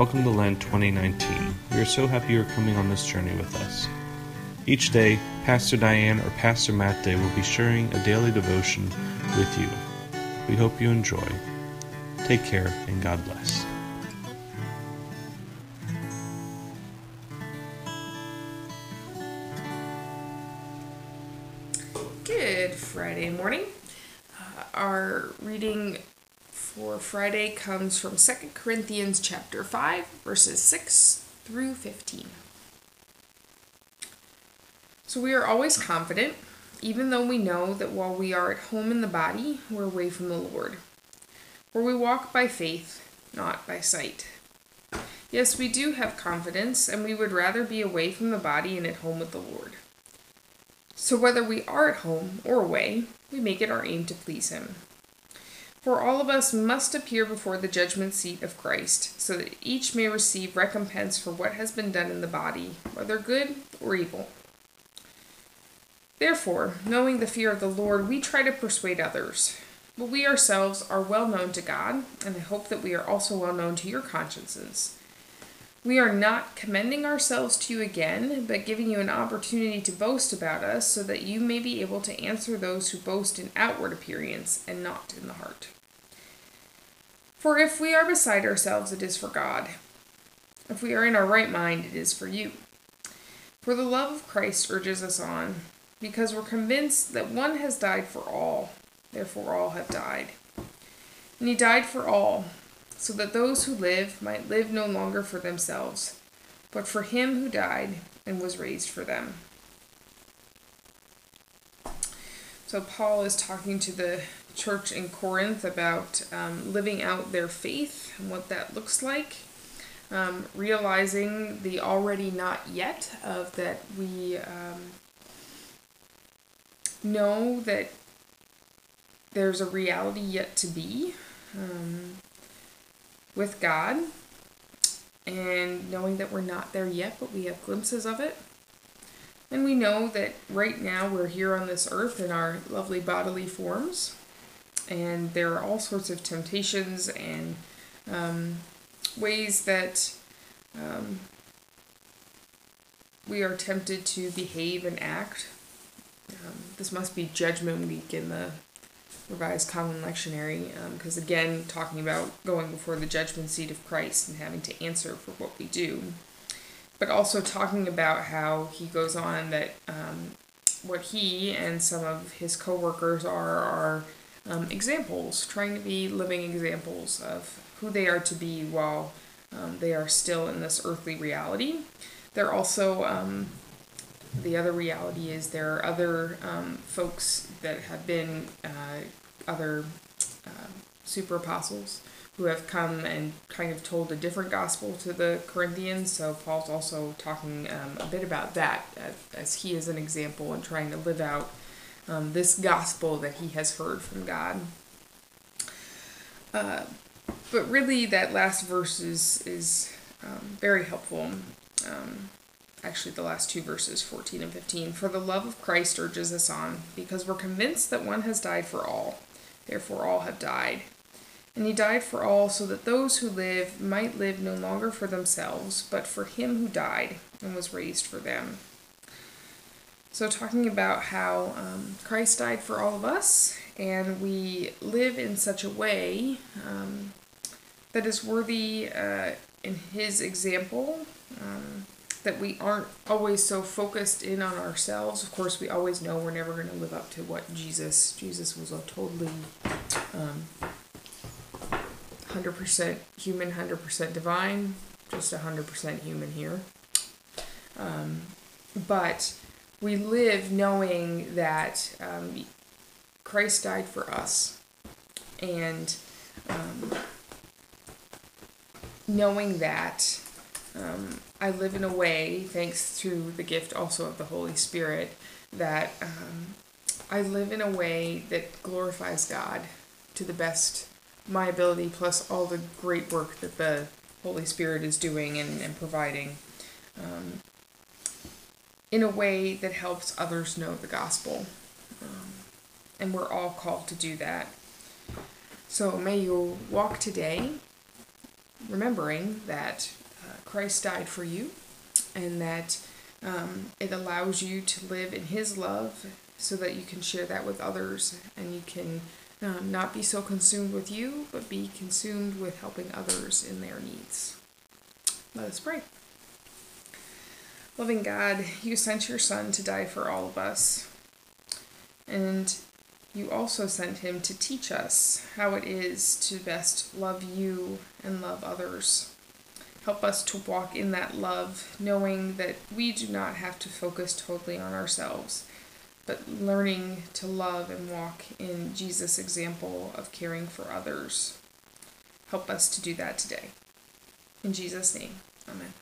Welcome to Lent 2019. We are so happy you're coming on this journey with us. Each day, Pastor Diane or Pastor Matt Day will be sharing a daily devotion with you. We hope you enjoy. Take care and God bless. Good Friday morning. Uh, our reading for Friday comes from 2 Corinthians chapter 5 verses 6 through 15. So we are always confident even though we know that while we are at home in the body, we're away from the Lord. For we walk by faith, not by sight. Yes, we do have confidence, and we would rather be away from the body and at home with the Lord. So whether we are at home or away, we make it our aim to please Him. For all of us must appear before the judgment seat of Christ, so that each may receive recompense for what has been done in the body, whether good or evil. Therefore, knowing the fear of the Lord, we try to persuade others. But we ourselves are well known to God, and I hope that we are also well known to your consciences. We are not commending ourselves to you again, but giving you an opportunity to boast about us, so that you may be able to answer those who boast in outward appearance and not in the heart. For if we are beside ourselves, it is for God. If we are in our right mind, it is for you. For the love of Christ urges us on because we're convinced that one has died for all, therefore all have died. And he died for all, so that those who live might live no longer for themselves, but for him who died and was raised for them. So, Paul is talking to the church in Corinth about um, living out their faith and what that looks like. Um, realizing the already not yet of that we um, know that there's a reality yet to be um, with God, and knowing that we're not there yet, but we have glimpses of it. And we know that right now we're here on this earth in our lovely bodily forms, and there are all sorts of temptations and um, ways that um, we are tempted to behave and act um, this must be Judgment Week in the Revised Common Lectionary, because um, again, talking about going before the judgment seat of Christ and having to answer for what we do. But also talking about how he goes on that um, what he and some of his co-workers are are um, examples, trying to be living examples of who they are to be while um, they are still in this earthly reality. They're also um, the other reality is there are other um, folks that have been uh, other uh, super apostles who have come and kind of told a different gospel to the Corinthians. So Paul's also talking um, a bit about that as, as, he is an example and trying to live out um, this gospel that he has heard from God. Uh, but really, that last verse is, is um, very helpful. Um, actually the last two verses, 14 and 15. For the love of Christ urges us on, because we're convinced that one has died for all, therefore all have died. And he died for all, so that those who live might live no longer for themselves, but for him who died and was raised for them. So, talking about how um, Christ died for all of us, and we live in such a way um, that is worthy uh, in his example. Um, that we aren't always so focused in on ourselves. Of course, we always know we're never going to live up to what Jesus. Jesus was a totally um, 100% human, 100% divine, just 100% human here. Um, but we live knowing that um, Christ died for us. And um, knowing that um, I live in a way, thanks to the gift also of the Holy Spirit, that um, I live in a way that glorifies God to the best my ability, plus all the great work that the Holy Spirit is doing and, and providing um, in a way that helps others know the gospel. Um, and we're all called to do that. So may you walk today remembering that uh, Christ died for you and that um, it allows you to live in His love so that you can share that with others and you can um, not be so consumed with you, but be consumed with helping others in their needs. Let us pray. Loving God, you sent your Son to die for all of us. And you also sent him to teach us how it is to best love you and love others. Help us to walk in that love, knowing that we do not have to focus totally on ourselves, but learning to love and walk in Jesus' example of caring for others. Help us to do that today. In Jesus' name, amen.